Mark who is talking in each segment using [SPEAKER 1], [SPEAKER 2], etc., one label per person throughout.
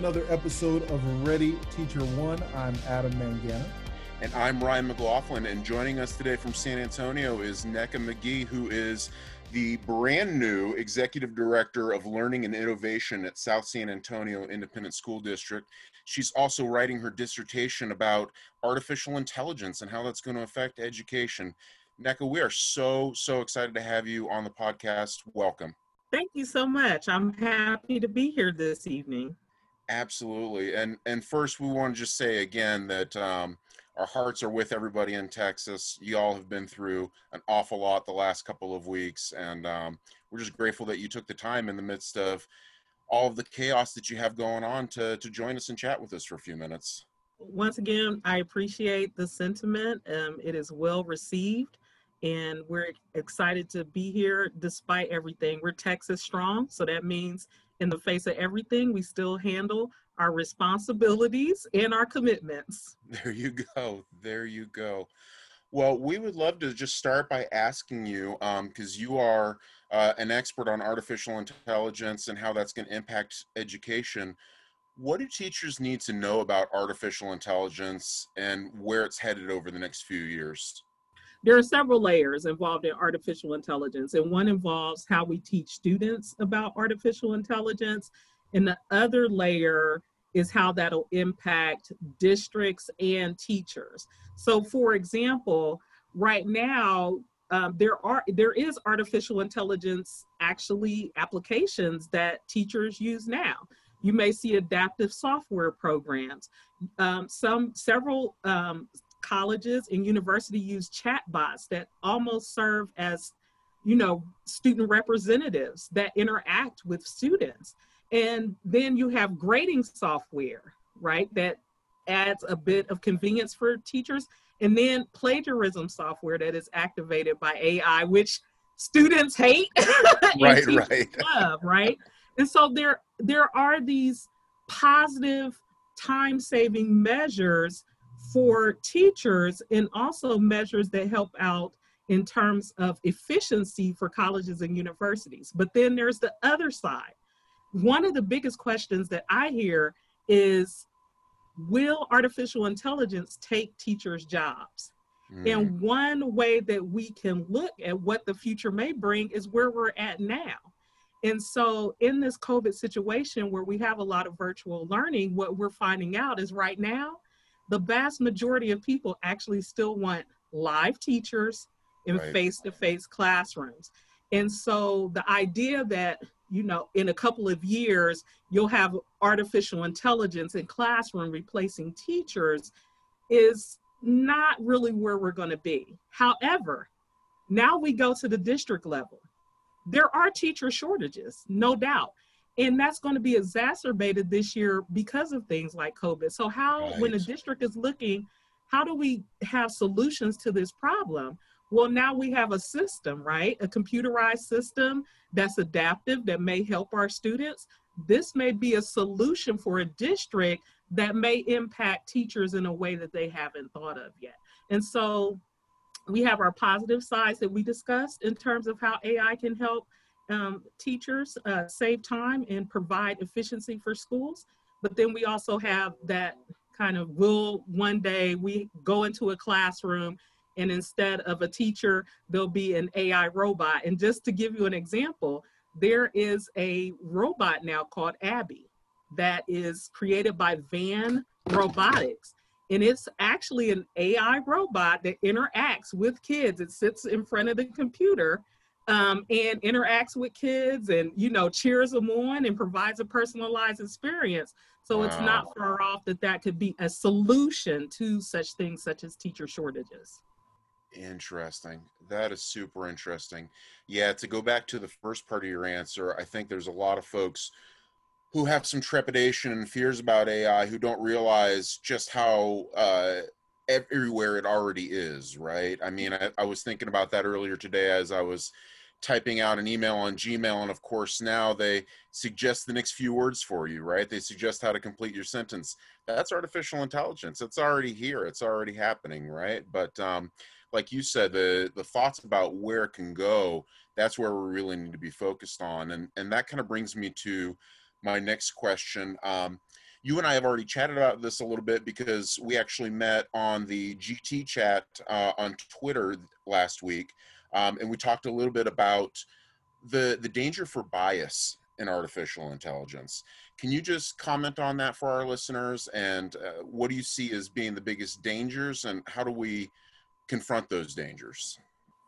[SPEAKER 1] another episode of Ready Teacher One. I'm Adam Mangana.
[SPEAKER 2] And I'm Ryan McLaughlin. And joining us today from San Antonio is Nneka McGee, who is the brand new Executive Director of Learning and Innovation at South San Antonio Independent School District. She's also writing her dissertation about artificial intelligence and how that's going to affect education. Nneka, we are so, so excited to have you on the podcast. Welcome.
[SPEAKER 3] Thank you so much. I'm happy to be here this evening.
[SPEAKER 2] Absolutely. And and first we want to just say again that um, our hearts are with everybody in Texas. You all have been through an awful lot the last couple of weeks, and um, we're just grateful that you took the time in the midst of all of the chaos that you have going on to, to join us and chat with us for a few minutes.
[SPEAKER 3] Once again, I appreciate the sentiment. Um, it is well received, and we're excited to be here despite everything. We're Texas strong, so that means in the face of everything, we still handle our responsibilities and our commitments.
[SPEAKER 2] There you go. There you go. Well, we would love to just start by asking you, because um, you are uh, an expert on artificial intelligence and how that's going to impact education. What do teachers need to know about artificial intelligence and where it's headed over the next few years?
[SPEAKER 3] There are several layers involved in artificial intelligence, and one involves how we teach students about artificial intelligence, and the other layer is how that'll impact districts and teachers. So, for example, right now, um, there are there is artificial intelligence actually applications that teachers use now. You may see adaptive software programs. Um, some several um, colleges and universities use chatbots that almost serve as, you know, student representatives that interact with students. And then you have grading software, right, that adds a bit of convenience for teachers. And then plagiarism software that is activated by AI, which students hate
[SPEAKER 2] right, right.
[SPEAKER 3] love, right? And so there there are these positive time-saving measures for teachers and also measures that help out in terms of efficiency for colleges and universities. But then there's the other side one of the biggest questions that I hear is will artificial intelligence take teachers' jobs? Mm. And one way that we can look at what the future may bring is where we're at now. And so, in this COVID situation where we have a lot of virtual learning, what we're finding out is right now, the vast majority of people actually still want live teachers in face to face classrooms. And so, the idea that you know, in a couple of years, you'll have artificial intelligence in classroom replacing teachers is not really where we're going to be. However, now we go to the district level. There are teacher shortages, no doubt. And that's going to be exacerbated this year because of things like COVID. So, how, right. when the district is looking, how do we have solutions to this problem? Well, now we have a system, right? A computerized system that's adaptive that may help our students. This may be a solution for a district that may impact teachers in a way that they haven't thought of yet. And so we have our positive sides that we discussed in terms of how AI can help um, teachers uh, save time and provide efficiency for schools. But then we also have that kind of will one day we go into a classroom and instead of a teacher, there'll be an AI robot. And just to give you an example, there is a robot now called Abby that is created by Van Robotics. And it's actually an AI robot that interacts with kids. It sits in front of the computer um, and interacts with kids and, you know, cheers them on and provides a personalized experience. So wow. it's not far off that that could be a solution to such things such as teacher shortages.
[SPEAKER 2] Interesting. That is super interesting. Yeah, to go back to the first part of your answer, I think there's a lot of folks who have some trepidation and fears about AI who don't realize just how uh, everywhere it already is, right? I mean, I, I was thinking about that earlier today as I was typing out an email on Gmail, and of course, now they suggest the next few words for you, right? They suggest how to complete your sentence. That's artificial intelligence. It's already here, it's already happening, right? But, um, like you said, the the thoughts about where it can go, that's where we really need to be focused on. And and that kind of brings me to my next question. Um, you and I have already chatted about this a little bit because we actually met on the GT chat uh, on Twitter last week, um, and we talked a little bit about the the danger for bias in artificial intelligence. Can you just comment on that for our listeners? And uh, what do you see as being the biggest dangers, and how do we confront those dangers?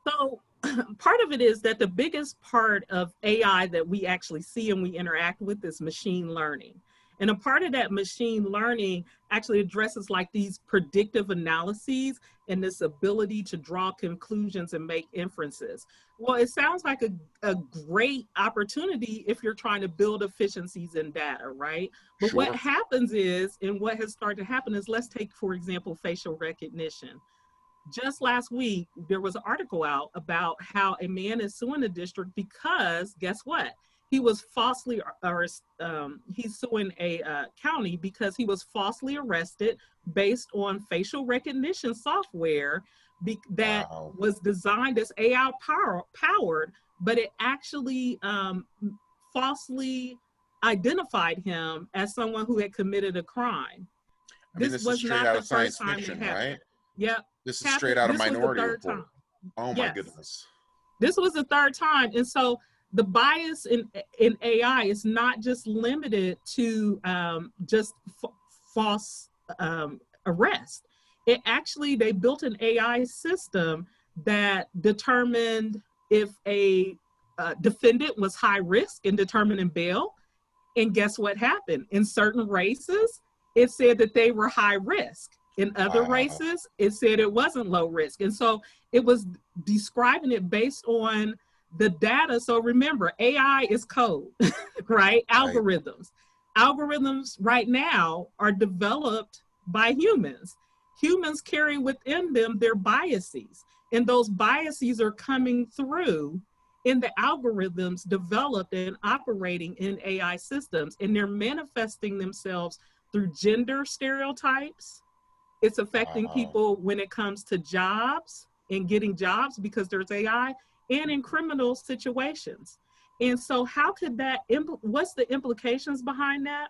[SPEAKER 3] So, part of it is that the biggest part of AI that we actually see and we interact with is machine learning. And a part of that machine learning actually addresses like these predictive analyses and this ability to draw conclusions and make inferences. Well, it sounds like a, a great opportunity if you're trying to build efficiencies in data, right? But sure. what happens is, and what has started to happen is, let's take, for example, facial recognition. Just last week, there was an article out about how a man is suing the district because, guess what? He was falsely or um, he's suing a uh, county because he was falsely arrested based on facial recognition software be- that wow. was designed as AI power- powered, but it actually um, falsely identified him as someone who had committed a crime.
[SPEAKER 2] I mean, this, this was not the first time fiction, it happened. Right?
[SPEAKER 3] Yep.
[SPEAKER 2] This is straight out of Minority Report. Oh my yes. goodness.
[SPEAKER 3] This was the third time, and so the bias in in AI is not just limited to um, just f- false um, arrest. It actually they built an AI system that determined if a uh, defendant was high risk in determining bail. And guess what happened? In certain races, it said that they were high risk. In other wow. races, it said it wasn't low risk. And so it was describing it based on the data. So remember, AI is code, right? Algorithms. Algorithms right now are developed by humans. Humans carry within them their biases, and those biases are coming through in the algorithms developed and operating in AI systems, and they're manifesting themselves through gender stereotypes. It's affecting uh-huh. people when it comes to jobs and getting jobs because there's AI and in criminal situations. And so, how could that, what's the implications behind that?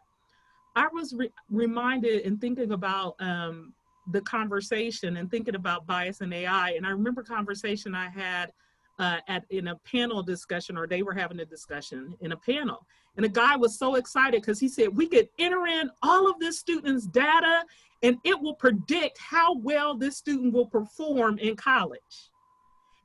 [SPEAKER 3] I was re- reminded in thinking about um, the conversation and thinking about bias in AI. And I remember conversation I had uh, at in a panel discussion, or they were having a discussion in a panel. And the guy was so excited because he said, we could enter in all of this student's data and it will predict how well this student will perform in college.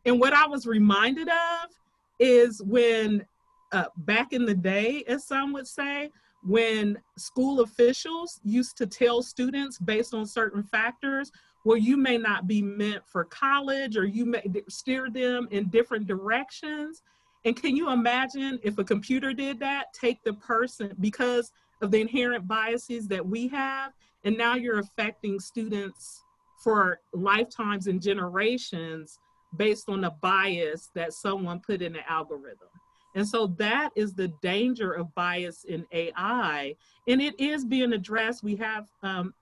[SPEAKER 3] And what I was reminded of is when uh, back in the day, as some would say, when school officials used to tell students based on certain factors, well, you may not be meant for college or you may steer them in different directions. And can you imagine if a computer did that, take the person because of the inherent biases that we have, and now you're affecting students for lifetimes and generations based on a bias that someone put in the algorithm. And so that is the danger of bias in AI. And it is being addressed. We have um,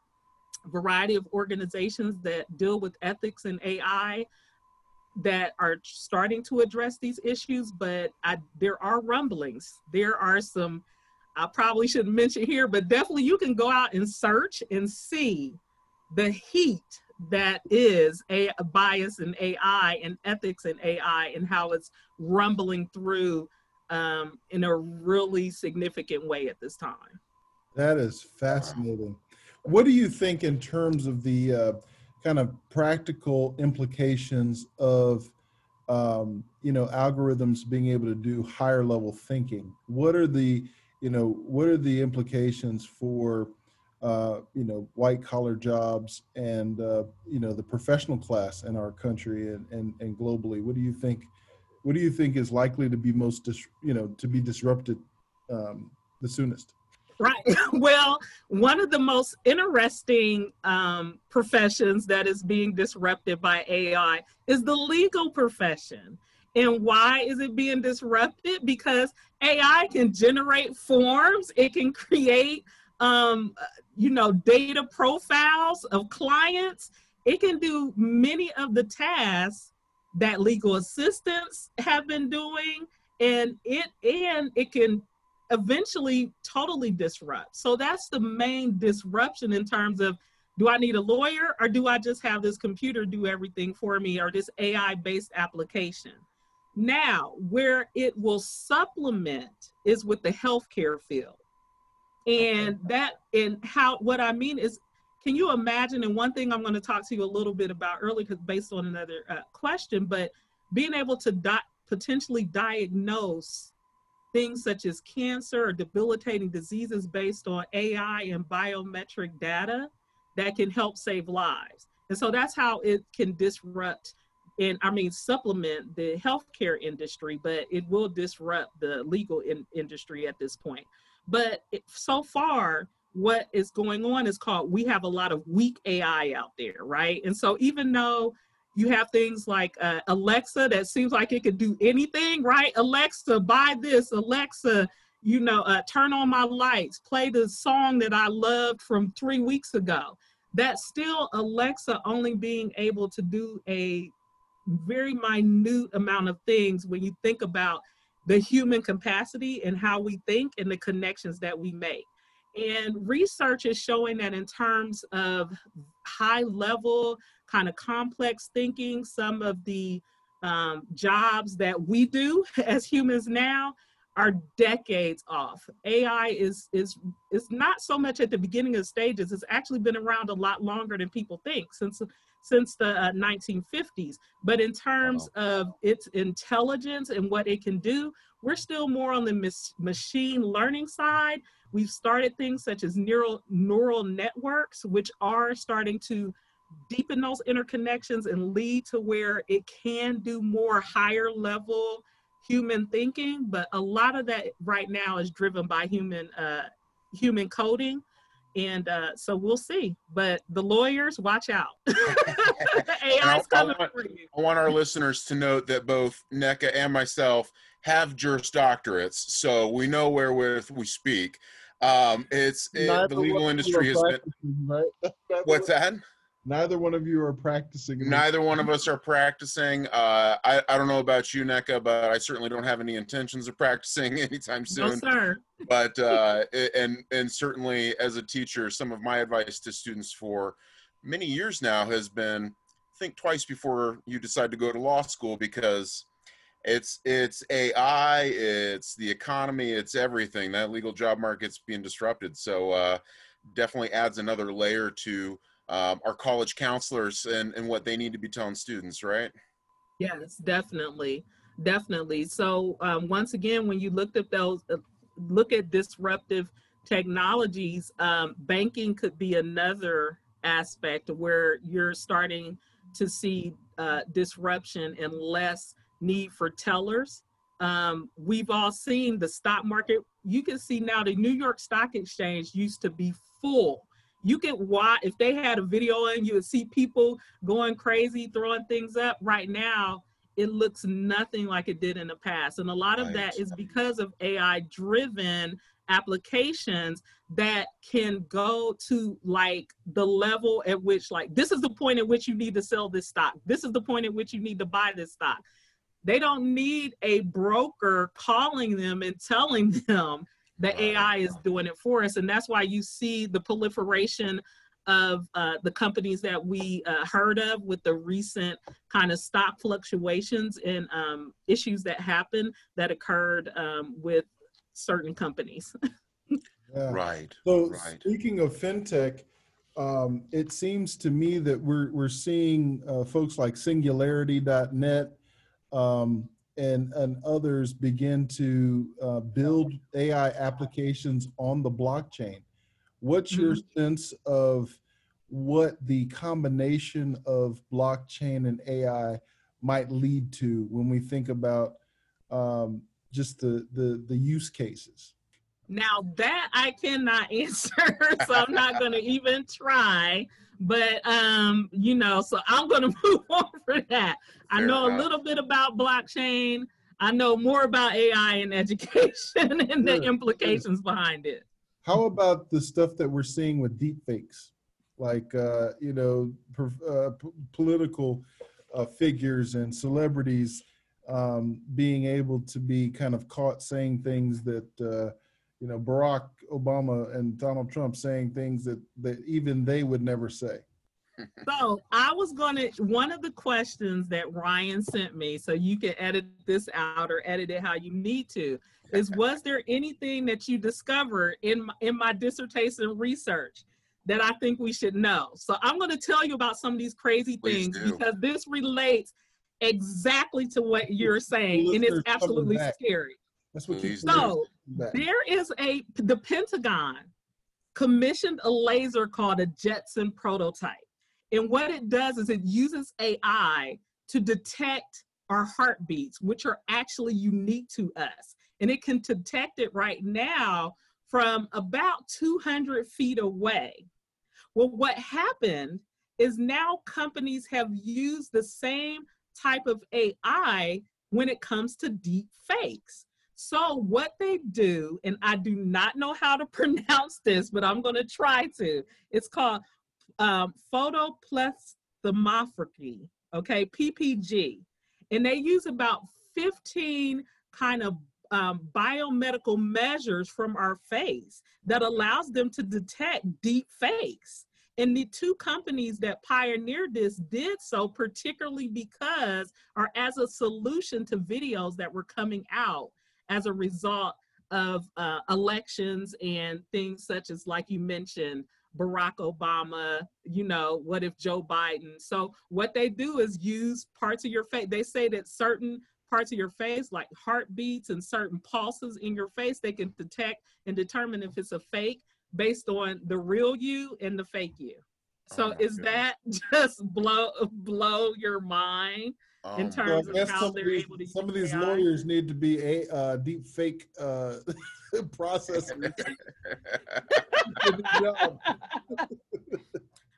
[SPEAKER 3] a variety of organizations that deal with ethics in AI that are starting to address these issues, but I, there are rumblings. There are some, I probably shouldn't mention here, but definitely you can go out and search and see the heat that is a, bias in AI and ethics in AI and how it's rumbling through um, in a really significant way at this time.
[SPEAKER 1] That is fascinating. What do you think in terms of the uh, kind of practical implications of um, you know algorithms being able to do higher level thinking? What are the you know what are the implications for uh, you know, white collar jobs and, uh, you know, the professional class in our country and, and, and globally. What do you think, what do you think is likely to be most, dis, you know, to be disrupted um, the soonest?
[SPEAKER 3] Right. Well, one of the most interesting um, professions that is being disrupted by AI is the legal profession. And why is it being disrupted? Because AI can generate forms, it can create um, you know, data profiles of clients. It can do many of the tasks that legal assistants have been doing, and it and it can eventually totally disrupt. So that's the main disruption in terms of do I need a lawyer or do I just have this computer do everything for me or this AI based application? Now, where it will supplement is with the healthcare field. And that, and how, what I mean is, can you imagine? And one thing I'm going to talk to you a little bit about early because based on another uh, question, but being able to di- potentially diagnose things such as cancer or debilitating diseases based on AI and biometric data that can help save lives. And so that's how it can disrupt and I mean supplement the healthcare industry, but it will disrupt the legal in, industry at this point. But so far, what is going on is called we have a lot of weak AI out there, right? And so even though you have things like uh, Alexa that seems like it could do anything, right? Alexa, buy this. Alexa, you know, uh, turn on my lights, play the song that I loved from three weeks ago. That's still Alexa only being able to do a very minute amount of things when you think about the human capacity and how we think and the connections that we make. And research is showing that in terms of high level, kind of complex thinking, some of the um, jobs that we do as humans now are decades off. AI is is is not so much at the beginning of stages. It's actually been around a lot longer than people think since since the uh, 1950s. But in terms wow. of its intelligence and what it can do, we're still more on the mis- machine learning side. We've started things such as neural neural networks, which are starting to deepen those interconnections and lead to where it can do more higher level human thinking. But a lot of that right now is driven by human uh, human coding and uh, so we'll see. But the lawyers, watch out. AI's coming
[SPEAKER 2] I want, for you. I want our listeners to note that both Nneka and myself have Juris Doctorates, so we know wherewith we speak. Um, it's it, the legal industry has been. Right? What's that?
[SPEAKER 1] Neither one of you are practicing.
[SPEAKER 2] Neither one of us are practicing. Uh, I, I don't know about you, Nneka, but I certainly don't have any intentions of practicing anytime soon.
[SPEAKER 3] No, sir.
[SPEAKER 2] But uh, and and certainly as a teacher, some of my advice to students for many years now has been think twice before you decide to go to law school because it's it's AI, it's the economy, it's everything. That legal job market's being disrupted. So uh, definitely adds another layer to um, our college counselors and, and what they need to be telling students, right?
[SPEAKER 3] Yes, definitely, definitely. So um, once again, when you looked at those, uh, look at disruptive technologies, um, banking could be another aspect where you're starting to see uh, disruption and less need for tellers. Um, we've all seen the stock market. You can see now the New York Stock Exchange used to be full you could watch if they had a video and you would see people going crazy throwing things up right now it looks nothing like it did in the past. And a lot of right. that is because of ai driven applications that can go to like the level at which like this is the point at which you need to sell this stock. This is the point at which you need to buy this stock. They don't need a broker calling them and telling them the AI is doing it for us. And that's why you see the proliferation of uh, the companies that we uh, heard of with the recent kind of stock fluctuations and um, issues that happened that occurred um, with certain companies.
[SPEAKER 1] yeah.
[SPEAKER 2] Right.
[SPEAKER 1] So
[SPEAKER 2] right.
[SPEAKER 1] speaking of fintech, um, it seems to me that we're we're seeing uh, folks like SingularityNET um, and, and others begin to uh, build AI applications on the blockchain. What's your mm-hmm. sense of what the combination of blockchain and AI might lead to when we think about um, just the, the, the use cases?
[SPEAKER 3] Now that I cannot answer, so I'm not going to even try. But um, you know, so I'm going to move on for that. I know enough. a little bit about blockchain. I know more about AI and education and the implications behind it.
[SPEAKER 1] How about the stuff that we're seeing with deepfakes, like uh, you know, uh, political uh, figures and celebrities um, being able to be kind of caught saying things that uh, you know, Barack Obama and Donald Trump saying things that, that even they would never say.
[SPEAKER 3] So I was gonna, one of the questions that Ryan sent me, so you can edit this out or edit it how you need to, is was there anything that you discovered in my, in my dissertation research that I think we should know? So I'm gonna tell you about some of these crazy
[SPEAKER 2] Please
[SPEAKER 3] things
[SPEAKER 2] do.
[SPEAKER 3] because this relates exactly to what you're saying, and it's absolutely scary.
[SPEAKER 1] That's what
[SPEAKER 2] Please
[SPEAKER 1] keeps
[SPEAKER 2] do.
[SPEAKER 3] So
[SPEAKER 1] back.
[SPEAKER 3] there is a the Pentagon commissioned a laser called a Jetson prototype. And what it does is it uses AI to detect our heartbeats, which are actually unique to us. And it can detect it right now from about 200 feet away. Well, what happened is now companies have used the same type of AI when it comes to deep fakes. So what they do, and I do not know how to pronounce this, but I'm going to try to. It's called um, photoplethysmography, okay, PPG, and they use about 15 kind of um, biomedical measures from our face that allows them to detect deep fakes. And the two companies that pioneered this did so particularly because, or as a solution to videos that were coming out as a result of uh, elections and things such as, like you mentioned, Barack Obama, you know, what if Joe Biden? So, what they do is use parts of your face. They say that certain parts of your face, like heartbeats and certain pulses in your face, they can detect and determine if it's a fake based on the real you and the fake you.
[SPEAKER 2] Oh
[SPEAKER 3] So,
[SPEAKER 2] my
[SPEAKER 3] is
[SPEAKER 2] goodness.
[SPEAKER 3] that just blow blow your mind?
[SPEAKER 2] Oh
[SPEAKER 3] in terms
[SPEAKER 1] Well,
[SPEAKER 3] of how
[SPEAKER 1] some of
[SPEAKER 3] they're
[SPEAKER 1] these,
[SPEAKER 3] able to
[SPEAKER 1] some of these
[SPEAKER 3] AI.
[SPEAKER 1] lawyers need to be a uh, deep fake uh, processors.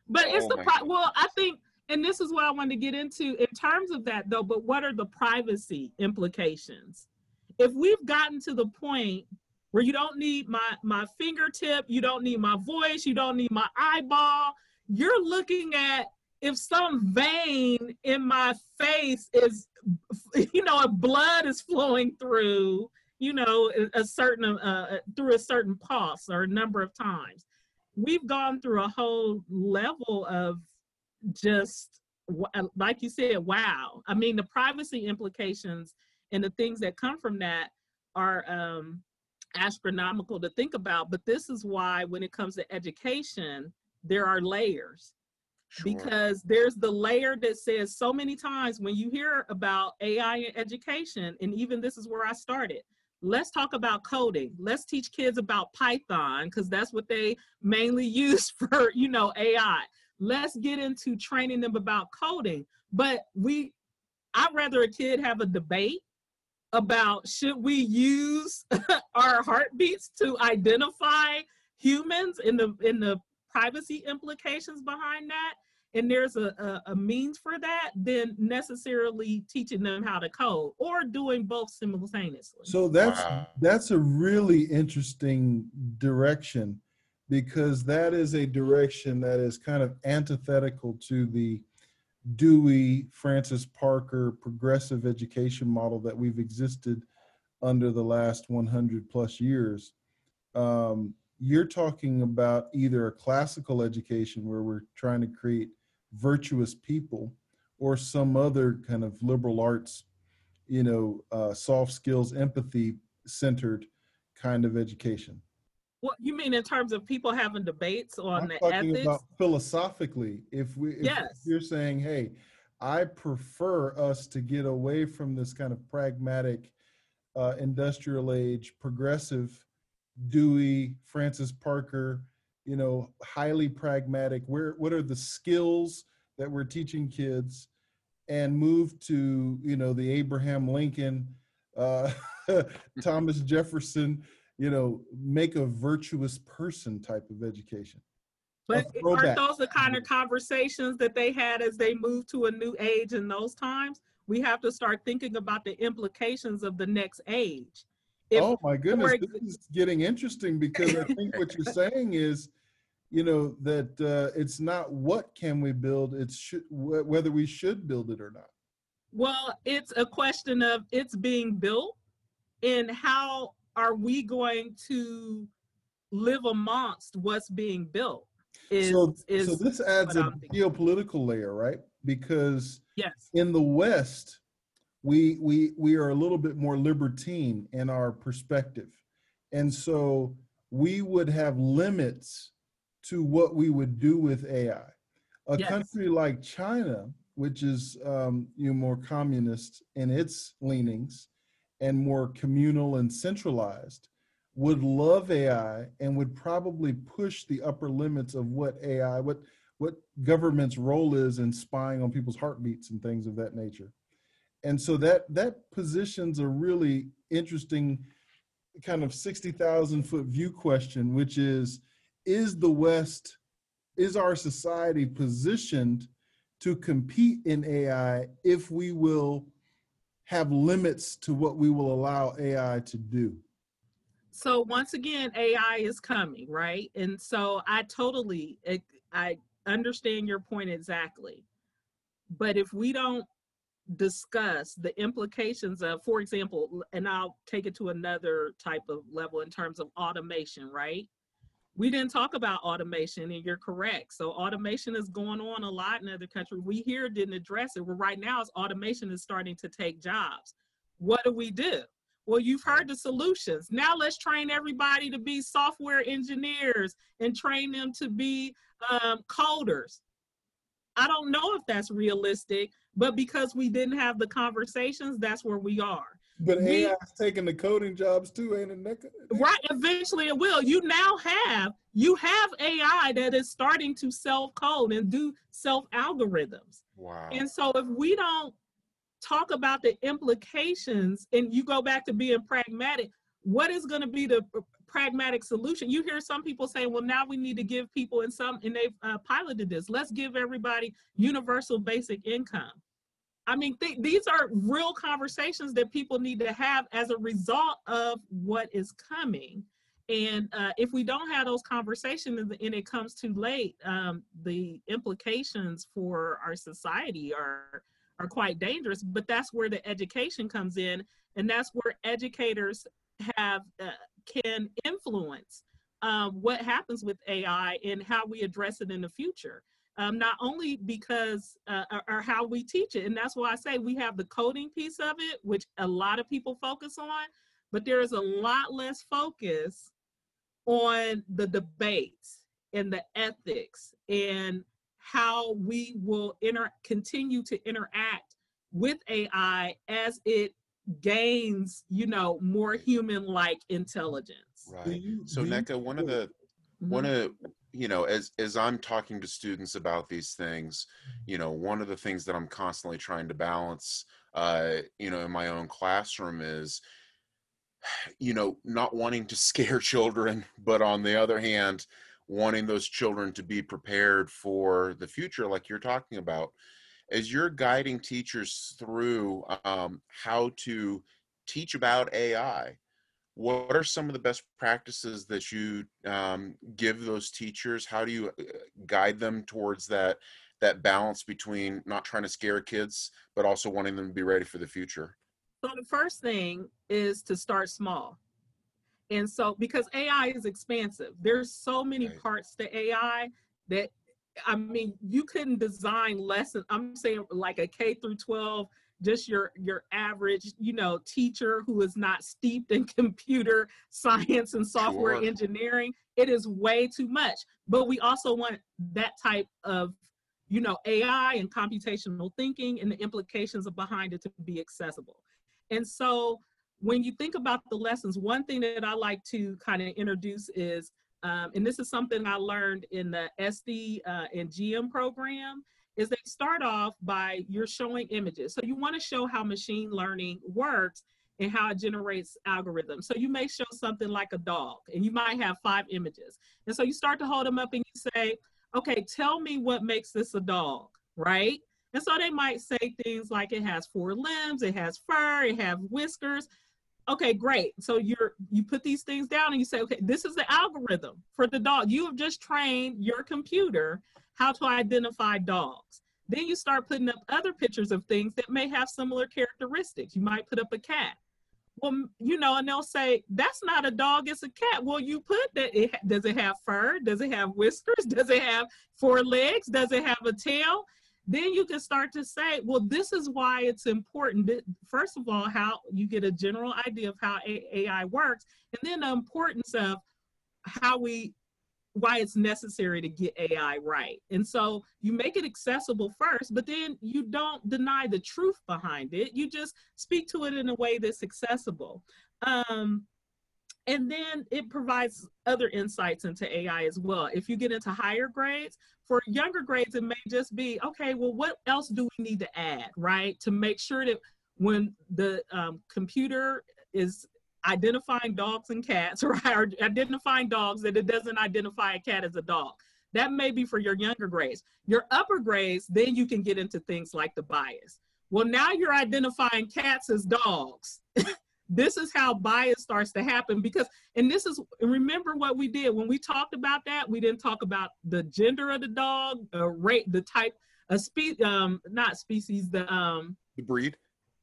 [SPEAKER 3] But it's
[SPEAKER 2] Oh
[SPEAKER 3] the
[SPEAKER 2] my
[SPEAKER 3] pro- well, I think, and this is what I wanted to get into in terms of that though. But what are the privacy implications? If we've gotten to the point where you don't need my my fingertip, you don't need my voice, you don't need my eyeball, you're looking at if some vein in my face is, you know, if blood is flowing through, you know, a certain uh, through a certain pulse or a number of times we've gone through a whole level of just uh, like you said wow. I mean the privacy implications and the things that come from that are um astronomical to think about but this is why when it comes to education there are layers
[SPEAKER 2] Sure.
[SPEAKER 3] because there's the layer that says so many times when you hear about AI in education, and even this is where I started. Let's talk about coding. Let's teach kids about Python because that's what they mainly use for, you know, AI. Let's get into training them about coding. But we, I'd rather a kid have a debate about should we use our heartbeats to identify humans in the in the privacy implications behind that and there's a, a, a means for that than necessarily teaching them how to code or doing both simultaneously
[SPEAKER 1] So that's
[SPEAKER 2] Wow.
[SPEAKER 1] that's a really interesting direction because that is a direction that is kind of antithetical to the Dewey Francis Parker progressive education model that we've existed under the last 100 plus years. Um, you're talking about either a classical education where we're trying to create virtuous people or some other kind of liberal arts you know, uh, soft skills, empathy centered kind of education.
[SPEAKER 3] what you mean in terms of people having debates on
[SPEAKER 1] I'm
[SPEAKER 3] the
[SPEAKER 1] talking
[SPEAKER 3] ethics
[SPEAKER 1] about philosophically. If we, if
[SPEAKER 3] Yes.
[SPEAKER 1] you're saying, hey, I prefer us to get away from this kind of pragmatic, uh, industrial age, progressive, Dewey, Francis Parker, you know, highly pragmatic. Where what are the skills that we're teaching kids, and move to you know the Abraham Lincoln, uh, Thomas Jefferson, you know, make a virtuous person type of education.
[SPEAKER 3] but aren't those the kind of conversations that they had as they moved to a new age in those times we have to start thinking about the implications of the next age If-
[SPEAKER 1] oh my goodness, this is getting interesting because I think what you're saying is, you know, that uh, it's not what can we build, it's should, wh- whether we should build it or not.
[SPEAKER 3] Well, it's a question of it's being built and how are we going to live amongst what's being built? Is,
[SPEAKER 1] so,
[SPEAKER 3] is
[SPEAKER 1] so this adds a geopolitical layer, right? Because
[SPEAKER 3] yes,
[SPEAKER 1] in the West, we we we are a little bit more libertine in our perspective, and so we would have limits to what we would do with AI. A
[SPEAKER 3] Yes.
[SPEAKER 1] country like China, which is um, you know more communist in its leanings and more communal and centralized, would love AI and would probably push the upper limits of what AI, what what government's role is in spying on people's heartbeats and things of that nature. And so that that positions a really interesting kind of 60,000 foot view question, which is is the West, is our society positioned to compete in AI if we will have limits to what we will allow AI to do?
[SPEAKER 3] so once again ai is coming right and so i totally i understand your point exactly but if we don't discuss the implications of for example and i'll take it to another type of level in terms of automation right? We didn't talk about automation and you're correct. So automation is going on a lot in other countries. We here didn't address it well right now automation is starting to take jobs. What do we do? Well, you've heard the solutions. Now let's train everybody to be software engineers and train them to be um, coders. I don't know if that's realistic, but because we didn't have the conversations, that's where we are.
[SPEAKER 1] But
[SPEAKER 3] We-
[SPEAKER 1] AI is taking the coding jobs too, ain't it? Nick?
[SPEAKER 3] Right, eventually it will. You now have you have AI that is starting to self code and do self algorithms.
[SPEAKER 2] Wow.
[SPEAKER 3] And so if we don't talk about the implications and you go back to being pragmatic, what is going to be the pr- pragmatic solution? You hear some people say, well, now we need to give people and some, and they've uh, piloted this. Let's give everybody universal basic income. I mean, th- these are real conversations that people need to have as a result of what is coming. And uh, if we don't have those conversations and and it comes too late, um, the implications for our society are are quite dangerous. But that's where the education comes in, and that's where educators have uh, can influence um, what happens with AI and how we address it in the future. Um, not only because uh, or, how we teach it, and that's why I say we have the coding piece of it, which a lot of people focus on, but there is a lot less focus on the debates and the ethics and how we will inter- continue to interact with AI as it gains, you know, more human-like intelligence.
[SPEAKER 1] Do
[SPEAKER 2] right.
[SPEAKER 1] you-
[SPEAKER 2] So
[SPEAKER 1] do
[SPEAKER 2] Nneka, one of
[SPEAKER 1] feel-
[SPEAKER 2] the one of you know as as i'm talking to students about these things you know one of the things that i'm constantly trying to balance uh you know in my own classroom is you know not wanting to scare children but on the other hand wanting those children to be prepared for the future like you're talking about as you're guiding teachers through um, how to teach about ai what are some of the best practices that you um, give those teachers how do you uh, guide them towards that that balance between not trying to scare kids but also wanting them to be ready for the future
[SPEAKER 3] So the first thing is to start small. And so because AI is expansive, there's so many
[SPEAKER 2] Right.
[SPEAKER 3] parts to AI that I mean, you couldn't design lessons. I'm saying like a K through 12, just your your average, you know, teacher who is not steeped in computer science and software
[SPEAKER 2] Sure.
[SPEAKER 3] engineering. It is way too much. But we also want that type of you know AI and computational thinking and the implications of behind it to be accessible. And so when you think about the lessons, one thing that I like to kind of introduce is, um, and this is something I learned in the SD uh, and GM program, is they start off by you're showing images. So you want to show how machine learning works and how it generates algorithms. So you may show something like a dog, and you might have five images. And so you start to hold them up and you say, okay, tell me what makes this a dog, right? And so they might say things like it has four limbs, it has fur, it has whiskers. Okay, great. So you're you put these things down and you say, okay, this is the algorithm for the dog. You have just trained your computer how to identify dogs. Then you start putting up other pictures of things that may have similar characteristics. You might put up a cat. well, you know, and they'll say that's not a dog, it's a cat. Well, you put that. It, does it have fur? Does it have whiskers? Does it have four legs? Does it have a tail? Then you can start to say, well, this is why it's important. First of all, how you get a general idea of how AI works, and then the importance of how we why it's necessary to get AI right. And so you make it accessible first, but then you don't deny the truth behind it. You just speak to it in a way that's accessible. Um, and then it provides other insights into AI as well. If you get into higher grades, for younger grades, it may just be okay, well, what else do we need to add, right? To make sure that when the um, computer is identifying dogs and cats, right, or identifying dogs, that it doesn't identify a cat as a dog. That may be for your younger grades. Your upper grades, then you can get into things like the bias. Well, now you're identifying cats as dogs. this is how bias starts to happen because and this is remember what we did. When we talked about that we didn't talk about the gender of the dog uh, rate the type a spe um not species the um
[SPEAKER 2] The breed.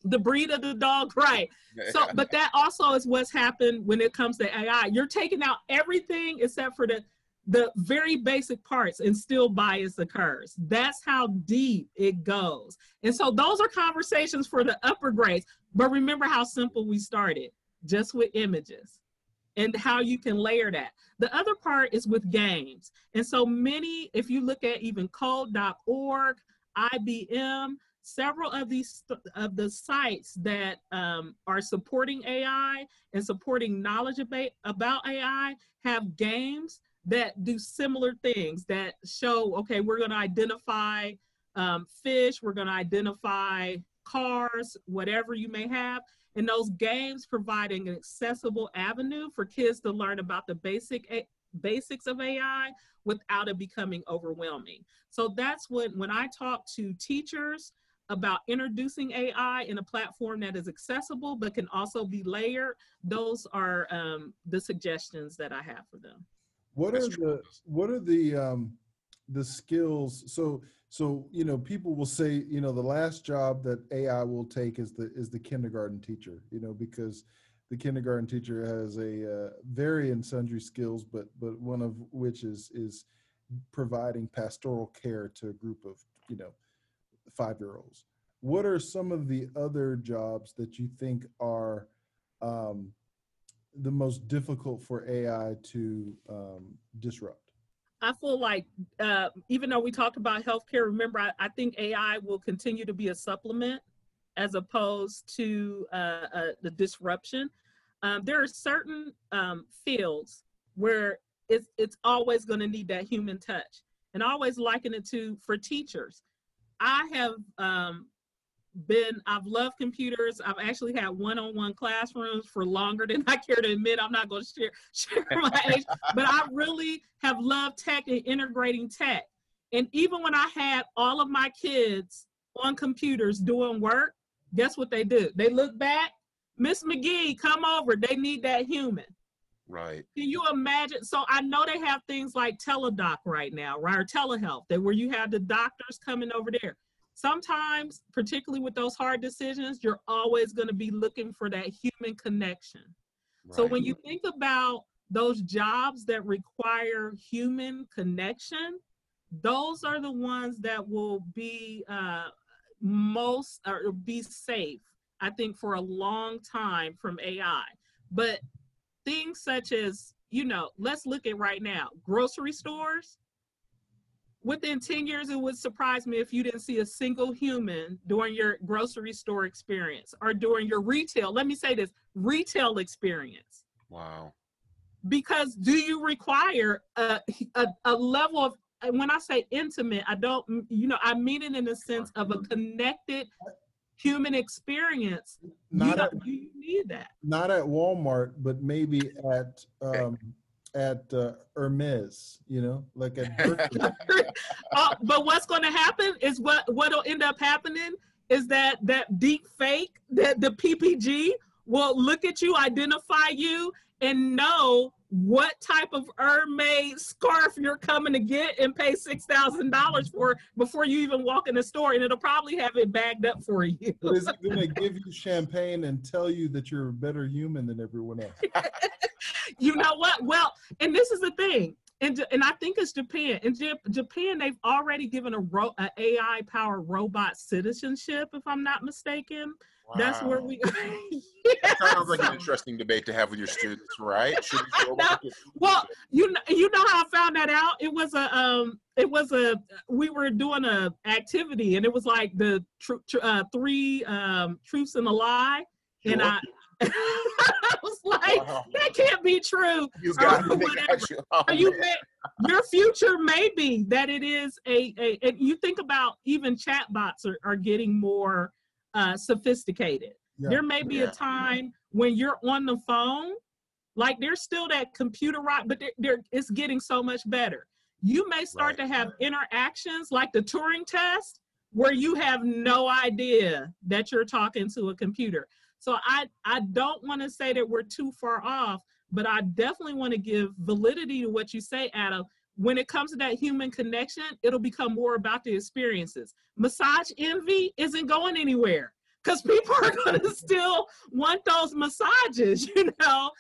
[SPEAKER 3] the breed of the dog right. So but that also is what's happened when it comes to ai you're taking out everything except for the the very basic parts and still bias occurs. That's how deep it goes. And so those are conversations for the upper grades but remember how simple we started just with images and how you can layer that. The other part is with games. And so many if you look at even code.org ibm several of these of the sites that um, are supporting AI and supporting knowledge about, about AI have games that do similar things that show okay we're going to identify um, fish we're going to identify cars whatever you may have. And those games providing an accessible avenue for kids to learn about the basic a- basics of AI without it becoming overwhelming. So that's when when I talk to teachers about introducing AI in a platform that is accessible but can also be layered, those are um, the suggestions that I have for them.
[SPEAKER 1] What are
[SPEAKER 2] That's
[SPEAKER 1] the what are the um the skills? So so you know people will say you know the last job that AI will take is the is the kindergarten teacher. You know because the kindergarten teacher has a uh, very and sundry skills, but but one of which is is providing pastoral care to a group of you know five year olds. What are some of the other jobs that you think are um, the most difficult for AI to um, disrupt?
[SPEAKER 3] I feel like uh, even though we talked about healthcare, remember I, I, think AI will continue to be a supplement as opposed to uh, uh, the disruption. Um, there are certain um, fields where it's it's always going to need that human touch, and I always liken it to for teachers. I have um, been I've loved computers. I've actually had one-on-one classrooms for longer than I care to admit. I'm not going to share share my age, but I really have loved tech and integrating tech. And even when I had all of my kids on computers doing work, guess what they do? They look back, Miss McGee, come over. They need that human.
[SPEAKER 2] Right.
[SPEAKER 3] Can you imagine? So I know they have things like Teladoc right now, right? Or telehealth, that where you have the doctors coming over there. Sometimes, particularly with those hard decisions, you're always going to be looking for that human connection.
[SPEAKER 2] right.
[SPEAKER 3] So when you think about those jobs that require human connection, those are the ones that will be uh, most or be safe, I think, for a long time from AI. But things such as, you know, let's look at right now grocery stores. Within 10 years, it would surprise me if you didn't see a single human during your grocery store experience or during your retail, let me say this retail experience.
[SPEAKER 2] Wow.
[SPEAKER 3] Because do you require a, a, a level of, when I say intimate, I don't, you know, I mean it in the sense of a connected human experience.
[SPEAKER 1] Not
[SPEAKER 3] you,
[SPEAKER 1] at,
[SPEAKER 3] you need that.
[SPEAKER 1] not at Walmart, but maybe at um, at uh, Hermes. You know, like at Birkin.
[SPEAKER 3] uh, but what's going to happen is what what'll end up happening is that that deep fake that the PPG will look at you, identify you, and know what type of Hermes scarf you're coming to get and pay six thousand dollars for before you even walk in the store, and it'll probably have it bagged up for you.
[SPEAKER 1] Is it going to give you champagne and tell you that you're a better human than everyone else?
[SPEAKER 3] you know what? Well, and this is the thing, and and I think it's Japan. In Jap- Japan, they've already given a, ro- a AI powered robot citizenship, if I'm not mistaken. That's where
[SPEAKER 2] Wow.
[SPEAKER 3] we.
[SPEAKER 2] That sounds like an interesting debate to have with your students, right? Should these robots
[SPEAKER 3] No, well, you know, you know how I found that out. It was a um, it was a we were doing a activity, and it was like the tr- tr- uh, three um truths and a lie, and I. I was like,
[SPEAKER 2] Wow.
[SPEAKER 3] that can't be true.
[SPEAKER 2] You
[SPEAKER 3] or
[SPEAKER 2] got, they
[SPEAKER 3] whatever.
[SPEAKER 2] you. Oh,
[SPEAKER 3] you may, your future may be that it is a, a and you think about even chatbots are, are getting more uh, sophisticated.
[SPEAKER 1] Yeah.
[SPEAKER 3] There may be
[SPEAKER 2] Yeah.
[SPEAKER 3] a time when you're on the phone, like there's still that computer right, but there, there it's getting so much better. You may start
[SPEAKER 2] Right.
[SPEAKER 3] to have interactions like the Turing test, where you have no idea that you're talking to a computer. So I I don't want to say that we're too far off, but I definitely want to give validity to what you say, Adam. When it comes to that human connection, it'll become more about the experiences. Massage envy isn't going anywhere because people are going to still want those massages, you know?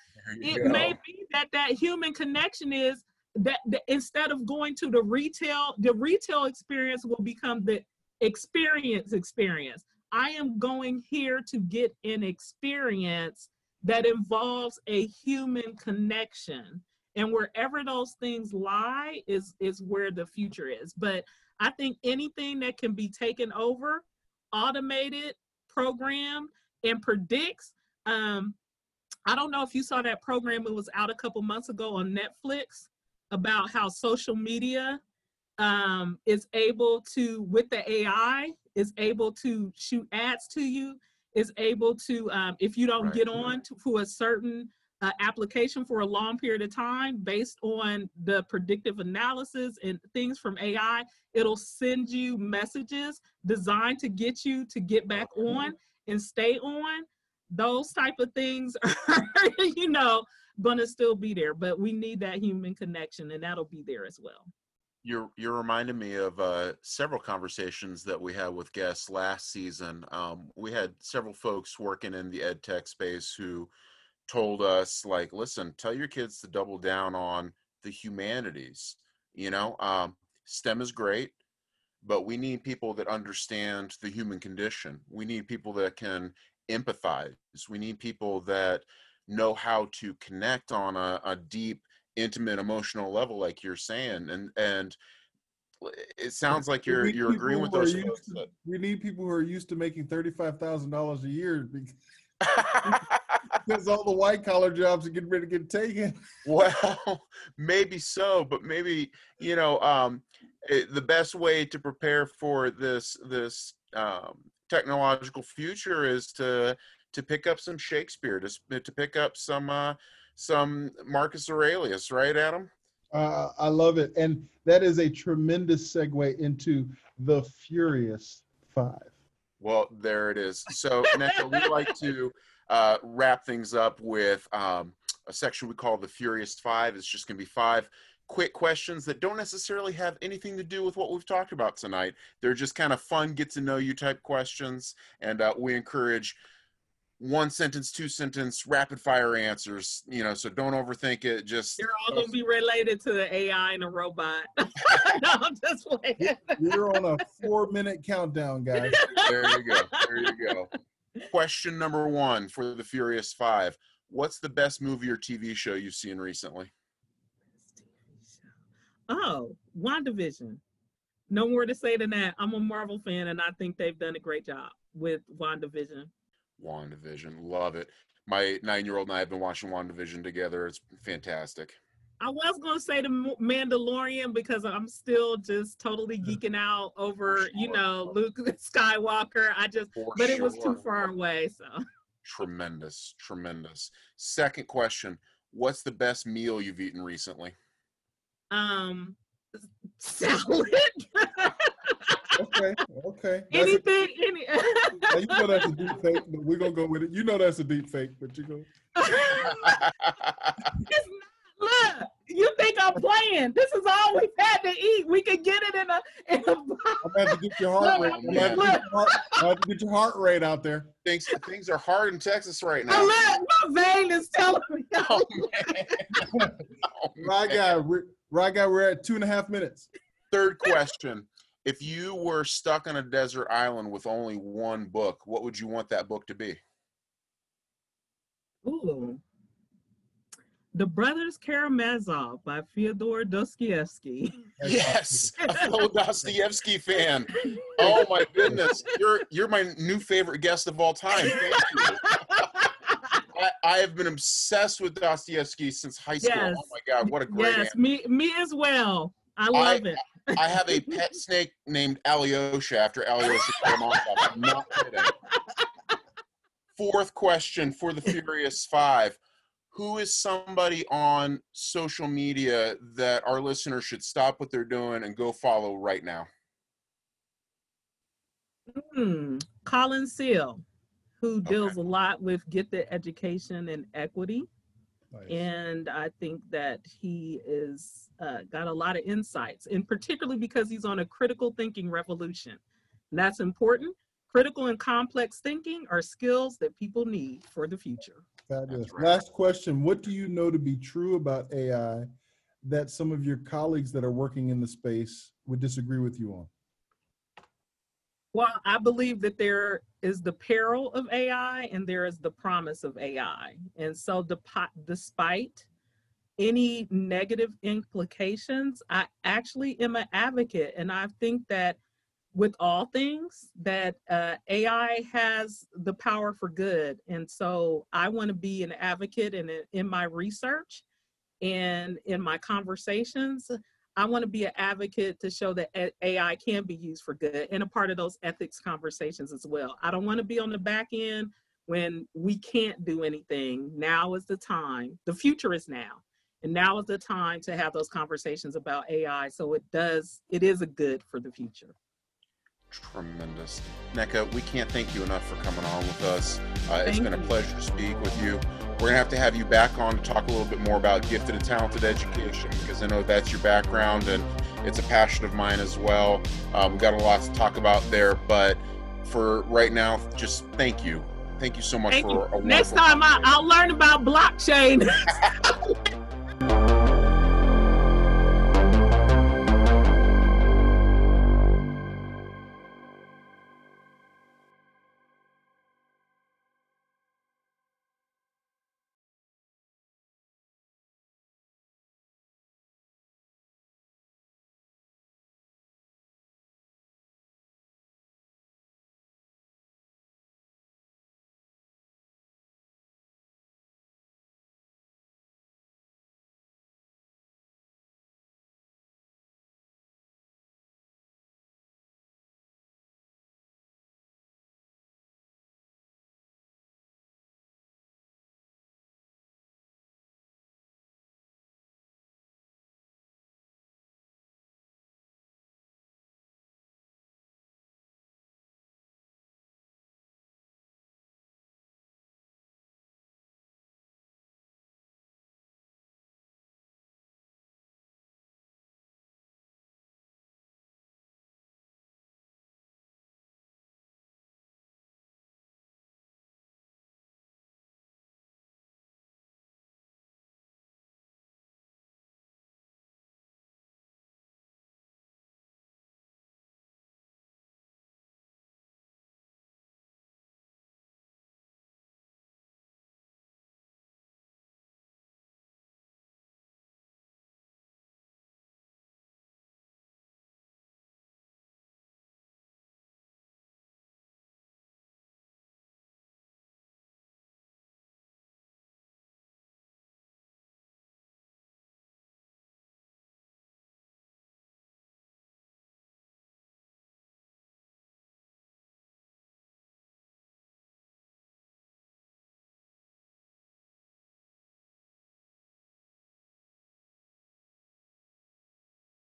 [SPEAKER 2] You
[SPEAKER 3] It
[SPEAKER 2] go.
[SPEAKER 3] may be that that human connection is that, that instead of going to the retail, the retail experience will become the experience experience. I am going here to get an experience that involves a human connection. And wherever those things lie is is where the future is. But I think anything that can be taken over, automated, programmed, and predicts. Um, I don't know if you saw that program. It was out a couple months ago on Netflix about how social media um, is able to, with the AI, is able to shoot ads to you, is able to, um, if you don't
[SPEAKER 2] Right.
[SPEAKER 3] get on to, to a certain uh, application for a long period of time based on the predictive analysis and things from AI, it'll send you messages designed to get you to get back on and stay on. Those type of things are, you know, gonna still be there, but we need that human connection and that'll be there as well.
[SPEAKER 2] You're you're reminding me of uh, several conversations that we had with guests last season. Um, we had several folks working in the ed tech space who told us, like, listen, tell your kids to double down on the humanities. You know, um, STEM is great, but we need people that understand the human condition. We need people that can empathize. We need people that know how to connect on a, a deep intimate emotional level like you're saying and and it sounds like you're you're agreeing with those folks
[SPEAKER 1] to- We need people who are used to making thirty-five thousand dollars a year because- all the white collar jobs are getting ready to get taken.
[SPEAKER 2] well maybe so but maybe you know um it, the best way to prepare for this this um technological future is to to pick up some shakespeare to, to pick up some uh some marcus aurelius right adam
[SPEAKER 1] Uh, I love it, and that is a tremendous segue into the Furious Five.
[SPEAKER 2] Well, there it is. So, Neto, we like to uh, wrap things up with um, a section we call the Furious Five. It's just going to be five quick questions that don't necessarily have anything to do with what we've talked about tonight. They're just kind of fun, get to know you type questions. And uh, we encourage one sentence, two sentence, rapid fire answers, you know, so don't overthink it. Just
[SPEAKER 3] They're all gonna be related to the AI and the robot. no, I'm just playing.
[SPEAKER 1] We're on a four-minute countdown, guys.
[SPEAKER 2] there you go. There you go. Question number one for the Furious Five. What's the best movie or TV show you've seen recently?
[SPEAKER 3] Oh, WandaVision. No more to say than that. I'm a Marvel fan and I think they've done a great job with WandaVision.
[SPEAKER 2] WandaVision. Love it. My nine year old and I have been watching WandaVision together. It's fantastic.
[SPEAKER 3] I was gonna say the Mandalorian because I'm still just totally geeking out over, you know, Luke Skywalker. I just,
[SPEAKER 2] For
[SPEAKER 3] but it was too far away. So,
[SPEAKER 2] Tremendous. Tremendous. Second question What's the best meal you've eaten recently?
[SPEAKER 3] um, salad.
[SPEAKER 1] Okay, okay. That's a-
[SPEAKER 3] Anything, any.
[SPEAKER 1] you know that's a deep fake, but we're gonna go with it. You know that's a deep fake, but you go.
[SPEAKER 3] It's not. Look, you think I'm playing? This is all we've had to eat. We could get it in a in a
[SPEAKER 1] I'm gonna have to get your heart rate. I'm gonna to get your heart, I have to get your heart rate out there.
[SPEAKER 2] things things are hard in Texas right now.
[SPEAKER 3] look, my vein is telling me.
[SPEAKER 2] Oh, man. Oh,
[SPEAKER 1] Right guy, we're, right guy, we're at two and a half minutes.
[SPEAKER 2] Third question. If you were stuck on a desert island with only one book, what would you want that book to be?
[SPEAKER 3] Ooh. The Brothers Karamazov by Fyodor Dostoevsky.
[SPEAKER 2] Yes, a fellow Dostoevsky fan. Oh my goodness, you're you're my new favorite guest of all time. Thank you. I, I have been obsessed with Dostoevsky since high school.
[SPEAKER 3] Yes.
[SPEAKER 2] Oh my god, what a great
[SPEAKER 3] yes, me me as well. I love it.
[SPEAKER 2] I have a pet snake named Alyosha after Alyosha Karamazov. I'm not kidding. Fourth question for the Furious Five. Who is somebody on social media that our listeners should stop what they're doing and go follow right now?
[SPEAKER 3] Hmm. Colin Seale, who deals a lot with get the education and equity.
[SPEAKER 1] Nice.
[SPEAKER 3] and I think that he is uh, got a lot of insights, and particularly because he's on a critical thinking revolution. And that's important. Critical and complex thinking are skills that people need for the future.
[SPEAKER 1] Fabulous.
[SPEAKER 2] right.
[SPEAKER 1] Last question. What do you know to be true about AI that some of your colleagues that are working in the space would disagree with you on?
[SPEAKER 3] Well, I believe that there is the peril of AI and there is the promise of AI. And so, depo- despite any negative implications, I actually am an advocate. And I think that with all things, that uh, AI has the power for good. And so, I want to be an advocate in, in my research and in my conversations. I want to be an advocate to show that AI can be used for good and a part of those ethics conversations as well. I don't want to be on the back end when we can't do anything. Now is the time. The future is now. And now is the time to have those conversations about AI. So it does, it is a good for the future.
[SPEAKER 2] Tremendous. Nneka, we can't thank you enough for coming on with us. Uh, it's been a pleasure to speak with you. We're going to have to have you back on to talk a little bit more about gifted and talented education because I know that's your background and it's a passion of mine as well. Um, we've got a lot to talk about there, but for right now, just thank you. Thank you so much
[SPEAKER 3] Thank
[SPEAKER 2] for
[SPEAKER 3] you. Next time I. I'll learn about blockchain.